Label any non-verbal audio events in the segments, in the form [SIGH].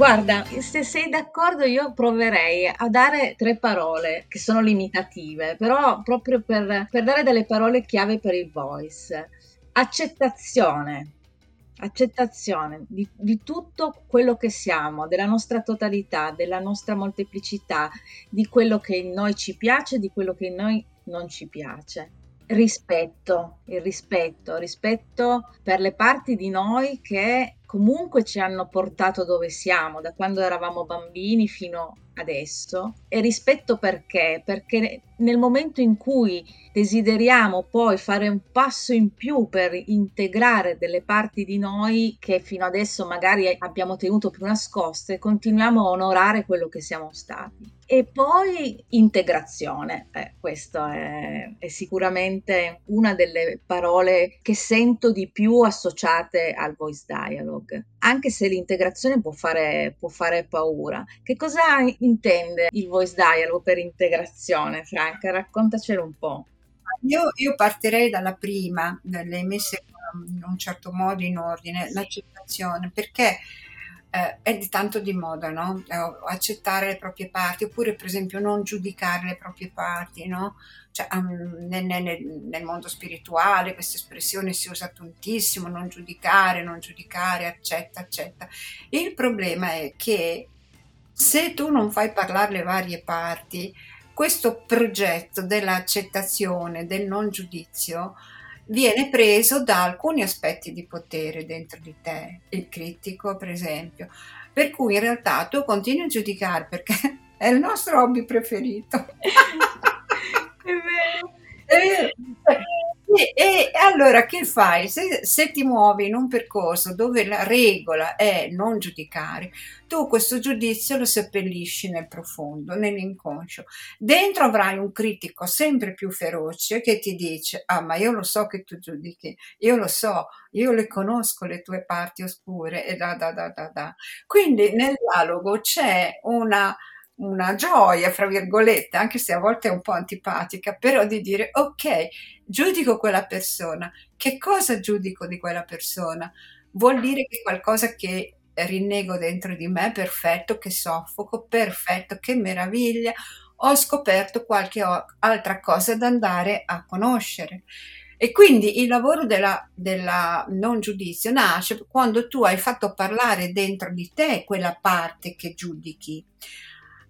Guarda, se sei d'accordo io proverei a dare tre parole che sono limitative, però proprio per, per dare delle parole chiave per il voice. Accettazione, accettazione di, di, tutto quello che siamo, della nostra totalità, della nostra molteplicità, di quello che in noi ci piace, di quello che in noi non ci piace. Rispetto, il rispetto, rispetto per le parti di noi che comunque ci hanno portato dove siamo, da quando eravamo bambini fino adesso. E rispetto perché? Perché nel momento in cui desideriamo poi fare un passo in più per integrare delle parti di noi che fino adesso magari abbiamo tenuto più nascoste, continuiamo a onorare quello che siamo stati. E poi integrazione, eh, questa è, è, sicuramente una delle parole che sento di più associate al voice dialogue, anche se l'integrazione può fare, può fare paura. Che cosa intende il voice dialogue per integrazione, Franca? Raccontacelo un po'. Io, io partirei dalla prima, delle messe in un certo modo in ordine, l'accettazione, perché eh, è di tanto di moda, no? Eh, accettare le proprie parti, oppure per esempio non giudicare le proprie parti, no? Cioè, um, nel, nel, nel, mondo spirituale questa espressione si usa tantissimo, non giudicare, non giudicare, accetta, accetta. Il problema è che se tu non fai parlare le varie parti, questo progetto dell'accettazione, del non giudizio, viene preso da alcuni aspetti di potere dentro di te, il critico per esempio, per cui in realtà tu continui a giudicare perché [LAUGHS] è il nostro hobby preferito. [LAUGHS] è vero. [LAUGHS] È vero. E, e, allora che fai? Se, se, ti muovi in un percorso dove la regola è non giudicare, tu questo giudizio lo seppellisci nel profondo, nell'inconscio. Dentro avrai un critico sempre più feroce che ti dice: Ah, ma io lo so che tu giudichi, io lo so, io le conosco le tue parti oscure e da da da da da. Quindi nel dialogo c'è una una gioia, fra virgolette, anche se a volte è un po' antipatica, però di dire ok, giudico quella persona. Che cosa giudico di quella persona? Vuol dire che qualcosa che rinnego dentro di me, perfetto, che soffoco, perfetto, che meraviglia, ho scoperto qualche altra cosa da andare a conoscere. E quindi il lavoro della, della, non giudizio nasce quando tu hai fatto parlare dentro di te quella parte che giudichi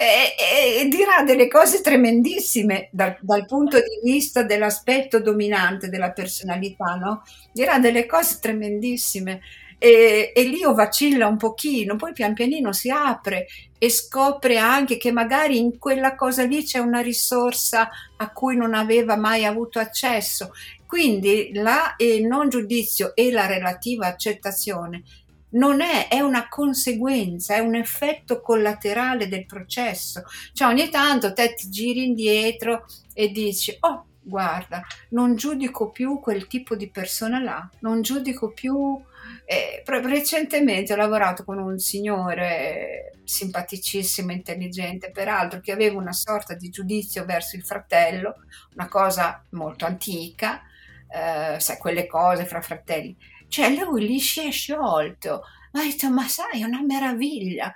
e, e, dirà delle cose tremendissime dal, dal, punto di vista dell'aspetto dominante della personalità, no? Dirà delle cose tremendissime. E, e Lio vacilla un pochino, poi pian pianino si apre e scopre anche che magari in quella cosa lì c'è una risorsa a cui non aveva mai avuto accesso. Quindi la eh, non giudizio e la relativa accettazione non è, è una conseguenza, è un effetto collaterale del processo. Cioè ogni tanto te ti giri indietro e dici, oh, guarda, non giudico più quel tipo di persona là, non giudico più... Eh, recentemente ho lavorato con un signore simpaticissimo, intelligente, peraltro che aveva una sorta di giudizio verso il fratello, una cosa molto antica, eh, sai, quelle cose fra fratelli cioè lui lì si è sciolto. Ma ha detto, ma sai, è una meraviglia.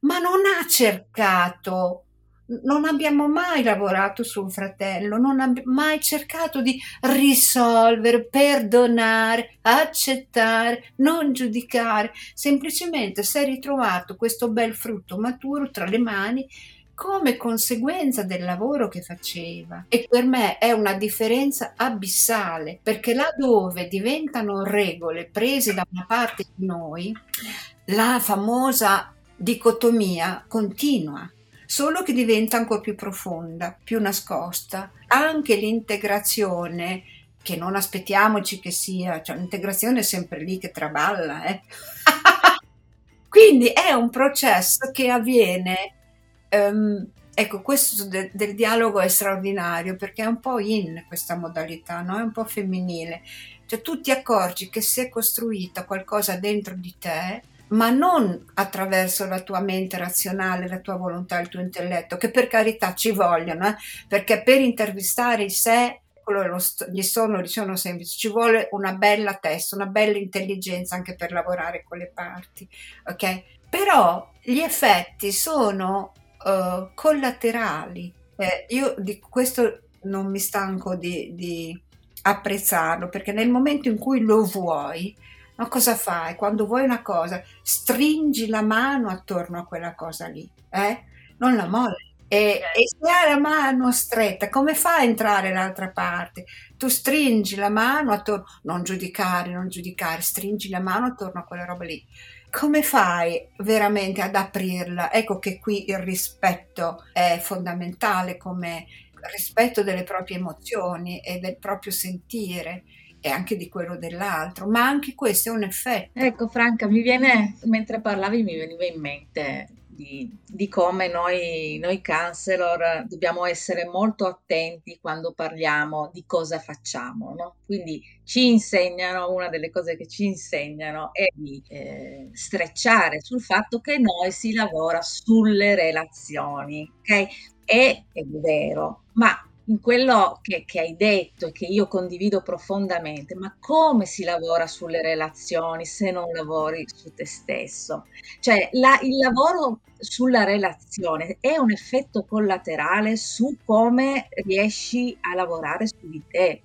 Ma non ha cercato non abbiamo mai lavorato su un fratello, non abbiamo mai cercato di risolvere, perdonare, accettare, non giudicare, semplicemente si è ritrovato questo bel frutto maturo tra le mani come conseguenza del lavoro che faceva. E per me è una differenza abissale, perché laddove diventano regole prese da una parte di noi, la famosa dicotomia continua, solo che diventa ancora più profonda, più nascosta. Anche l'integrazione, che non aspettiamoci che sia, cioè l'integrazione è sempre lì che traballa, eh? [LAUGHS] Quindi è un processo che avviene Um, ecco, questo de- del dialogo è straordinario perché è un po' in questa modalità, no? è un po' femminile. Cioè tu ti accorgi che si è costruita qualcosa dentro di te, ma non attraverso la tua mente razionale, la tua volontà, il tuo intelletto, che per carità ci vogliono, eh? perché per intervistare il sé gli sono, diciamo semplici, ci vuole una bella testa, una bella intelligenza anche per lavorare con le parti, ok? Però gli effetti sono uh, collaterali. Eh, io di questo non mi stanco di, di apprezzarlo perché nel momento in cui lo vuoi, ma cosa fai? Quando vuoi una cosa, stringi la mano attorno a quella cosa lì, eh? non la molli. E, e, se hai la mano stretta, come fa a entrare l'altra parte? Tu stringi la mano attorno, non giudicare, non giudicare, stringi la mano attorno a quella roba lì. Come fai veramente ad aprirla? Ecco che qui il rispetto è fondamentale come rispetto delle proprie emozioni e del proprio sentire e anche di quello dell'altro, ma anche questo è un effetto. Ecco Franca, mi viene, mentre parlavi mi veniva in mente di, di, come noi, noi counselor dobbiamo essere molto attenti quando parliamo di cosa facciamo. No? Quindi ci insegnano, una delle cose che ci insegnano è di eh, strecciare sul fatto che noi si lavora sulle relazioni, ok? E è vero, ma in quello che, che, hai detto e che io condivido profondamente, ma come si lavora sulle relazioni se non lavori su te stesso? Cioè la, il lavoro sulla relazione è un effetto collaterale su come riesci a lavorare su di te.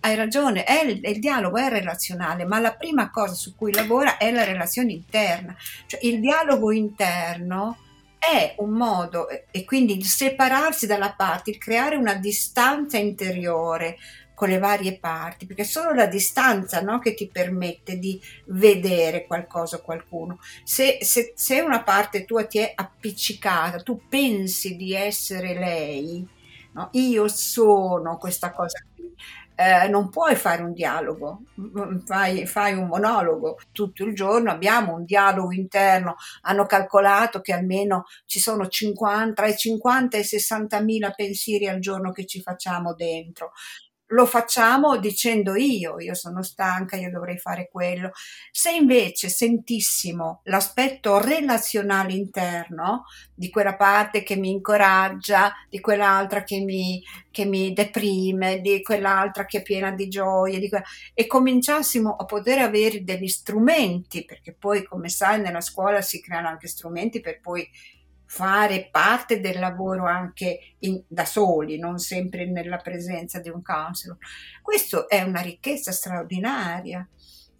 Hai ragione, è il, il, dialogo è relazionale, ma la prima cosa su cui lavora è la relazione interna. Cioè il dialogo interno è un modo, e quindi il separarsi dalla parte, il creare una distanza interiore con le varie parti, perché è solo la distanza no, che ti permette di vedere qualcosa o qualcuno. Se, se, se una parte tua ti è appiccicata, tu pensi di essere lei, no? io sono questa cosa qui, eh, non puoi fare un dialogo, mm, fai, fai, un monologo tutto il giorno, abbiamo un dialogo interno, hanno calcolato che almeno ci sono 50, tra i 50 e i 60 mila pensieri al giorno che ci facciamo dentro lo facciamo dicendo io, io sono stanca, io dovrei fare quello. Se invece sentissimo l'aspetto relazionale interno di quella parte che mi incoraggia, di quell'altra che mi, che mi deprime, di quell'altra che è piena di gioia, di que- e cominciassimo a poter avere degli strumenti, perché poi come sai nella scuola si creano anche strumenti per poi fare parte del lavoro anche in, da soli, non sempre nella presenza di un counselor. Questo è una ricchezza straordinaria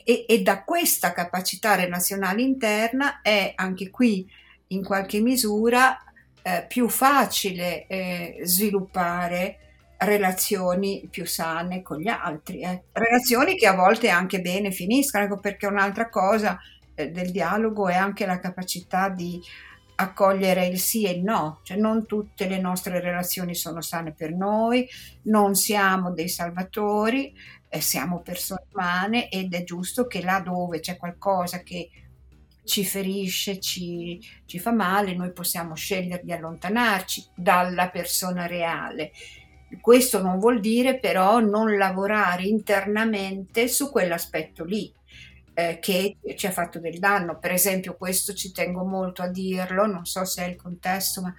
e, e da questa capacità relazionale interna è anche qui in qualche misura eh, più facile eh, sviluppare relazioni più sane con gli altri, eh. relazioni che a volte anche bene finiscono, ecco perché un'altra cosa eh, del dialogo è anche la capacità di accogliere il sì e il no, cioè non tutte le nostre relazioni sono sane per noi, non siamo dei salvatori, eh, siamo persone umane ed è giusto che là dove c'è qualcosa che ci ferisce, ci, ci fa male, noi possiamo scegliere di allontanarci dalla persona reale. Questo non vuol dire però non lavorare internamente su quell'aspetto lì, eh, che ci ha fatto del danno. Per esempio, questo ci tengo molto a dirlo, non so se è il contesto, ma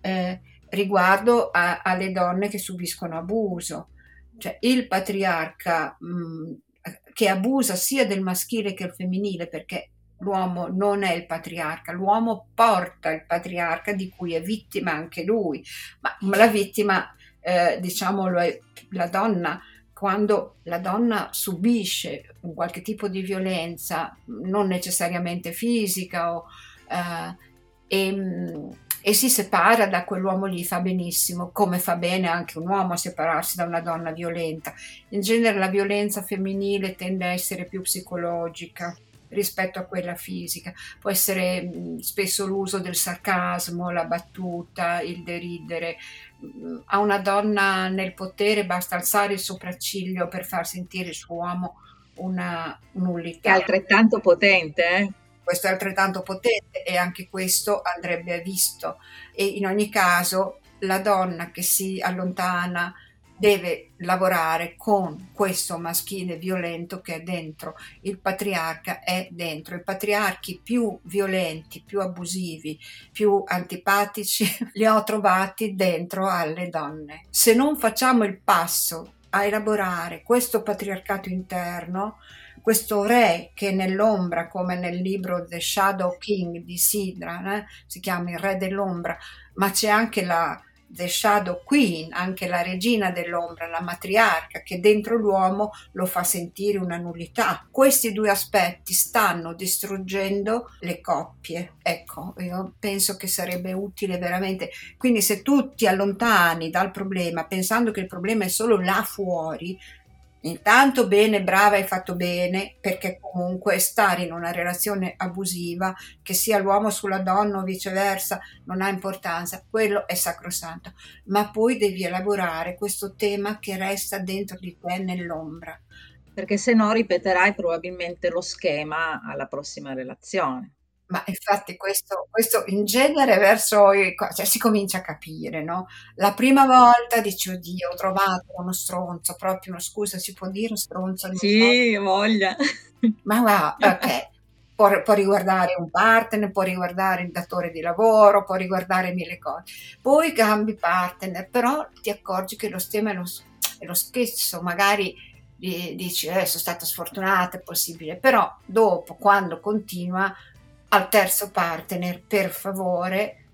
eh, riguardo a, alle donne che subiscono abuso. Cioè, il patriarca mh, che abusa sia del maschile che del femminile, perché l'uomo non è il patriarca, l'uomo porta il patriarca di cui è vittima anche lui, ma, ma la vittima, eh, diciamo, è la donna quando la donna subisce un qualche tipo di violenza, non necessariamente fisica, o, eh, e, e, si separa da quell'uomo lì, fa benissimo, come fa bene anche un uomo a separarsi da una donna violenta. In genere la violenza femminile tende a essere più psicologica rispetto a quella fisica. Può essere spesso l'uso del sarcasmo, la battuta, il deridere, a una donna nel potere basta alzare il sopracciglio per far sentire il suo uomo una nullità. È altrettanto potente, eh? Questo è altrettanto potente e anche questo andrebbe visto. E in ogni caso la donna che si allontana deve lavorare con questo maschile violento che è dentro. Il patriarca è dentro. I patriarchi più violenti, più abusivi, più antipatici [LAUGHS] li ho trovati dentro alle donne. Se non facciamo il passo a elaborare questo patriarcato interno, questo re che nell'ombra, come nel libro The Shadow King di Sidra, eh, si chiama il re dell'ombra, ma c'è anche la, The Shadow Queen, anche la regina dell'ombra, la matriarca, che dentro l'uomo lo fa sentire una nullità. Questi due aspetti stanno distruggendo le coppie. Ecco, io penso che sarebbe utile veramente. Quindi se tu ti allontani dal problema pensando che il problema è solo là fuori, Intanto bene, brava, hai fatto bene, perché comunque stare in una relazione abusiva, che sia l'uomo sulla donna o viceversa, non ha importanza, quello è sacrosanto. Ma poi devi elaborare questo tema che resta dentro di te nell'ombra. Perché se no ripeterai probabilmente lo schema alla prossima relazione. Ma infatti questo, questo in genere verso i, cioè si comincia a capire, no? La prima volta dici, oddio, ho trovato uno stronzo, proprio uno scusa, si può dire stronzo? Sì, so. voglia. Ma va, ok. Può, può, riguardare un partner, può riguardare il datore di lavoro, può riguardare mille cose. Poi cambi partner, però ti accorgi che lo stemma è lo, è lo stesso, magari dici, eh, sono stata sfortunata, è possibile, però dopo, quando continua, al terzo partner, per favore,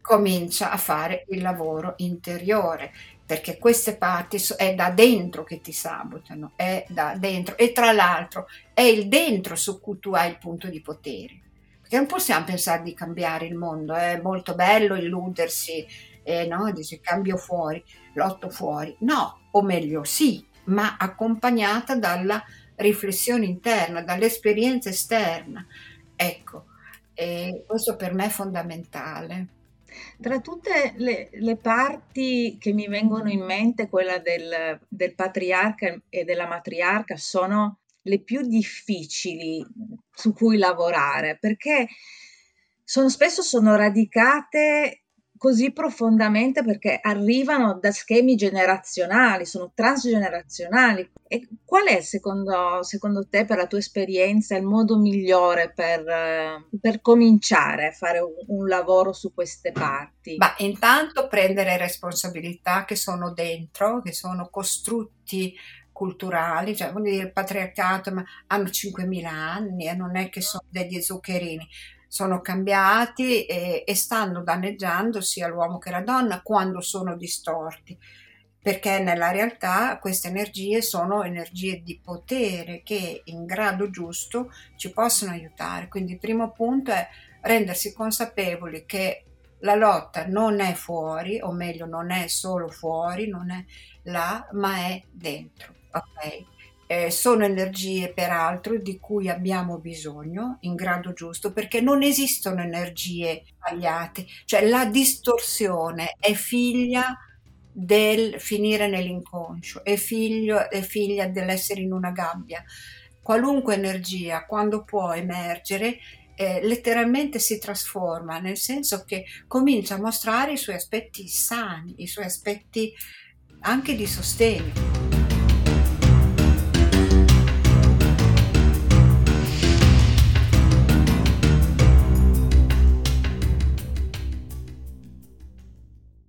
comincia a fare il lavoro interiore, perché queste parti è da dentro che ti sabotano, è da dentro. E tra l'altro è il dentro su cui tu hai il punto di potere. Perché non possiamo pensare di cambiare il mondo, è molto bello illudersi, eh, no? Dice cambio fuori, lotto fuori. No, o meglio sì, ma accompagnata dalla riflessione interna, dall'esperienza esterna. Ecco, e questo per me è fondamentale. Tra tutte le, le, parti che mi vengono in mente, quella del, del, patriarca e della matriarca, sono le più difficili su cui lavorare perché sono, spesso sono radicate così profondamente perché arrivano da schemi generazionali, sono transgenerazionali. E qual è secondo, secondo te, per la tua esperienza, il modo migliore per, per cominciare a fare un, un, lavoro su queste parti? Ma intanto prendere responsabilità che sono dentro, che sono costrutti culturali, cioè il patriarcato ma hanno 5.000 anni e non è che sono degli zuccherini sono cambiati e, e stanno danneggiando sia l'uomo che la donna quando sono distorti perché nella realtà queste energie sono energie di potere che in grado giusto ci possono aiutare. Quindi il primo punto è rendersi consapevoli che la lotta non è fuori, o meglio non è solo fuori, non è là, ma è dentro. Ok? eh, sono energie peraltro di cui abbiamo bisogno in grado giusto perché non esistono energie sbagliate, cioè la distorsione è figlia del finire nell'inconscio, è, figlio, è figlia dell'essere in una gabbia. Qualunque energia, quando può emergere, eh, letteralmente si trasforma, nel senso che comincia a mostrare i suoi aspetti sani, i suoi aspetti anche di sostegno.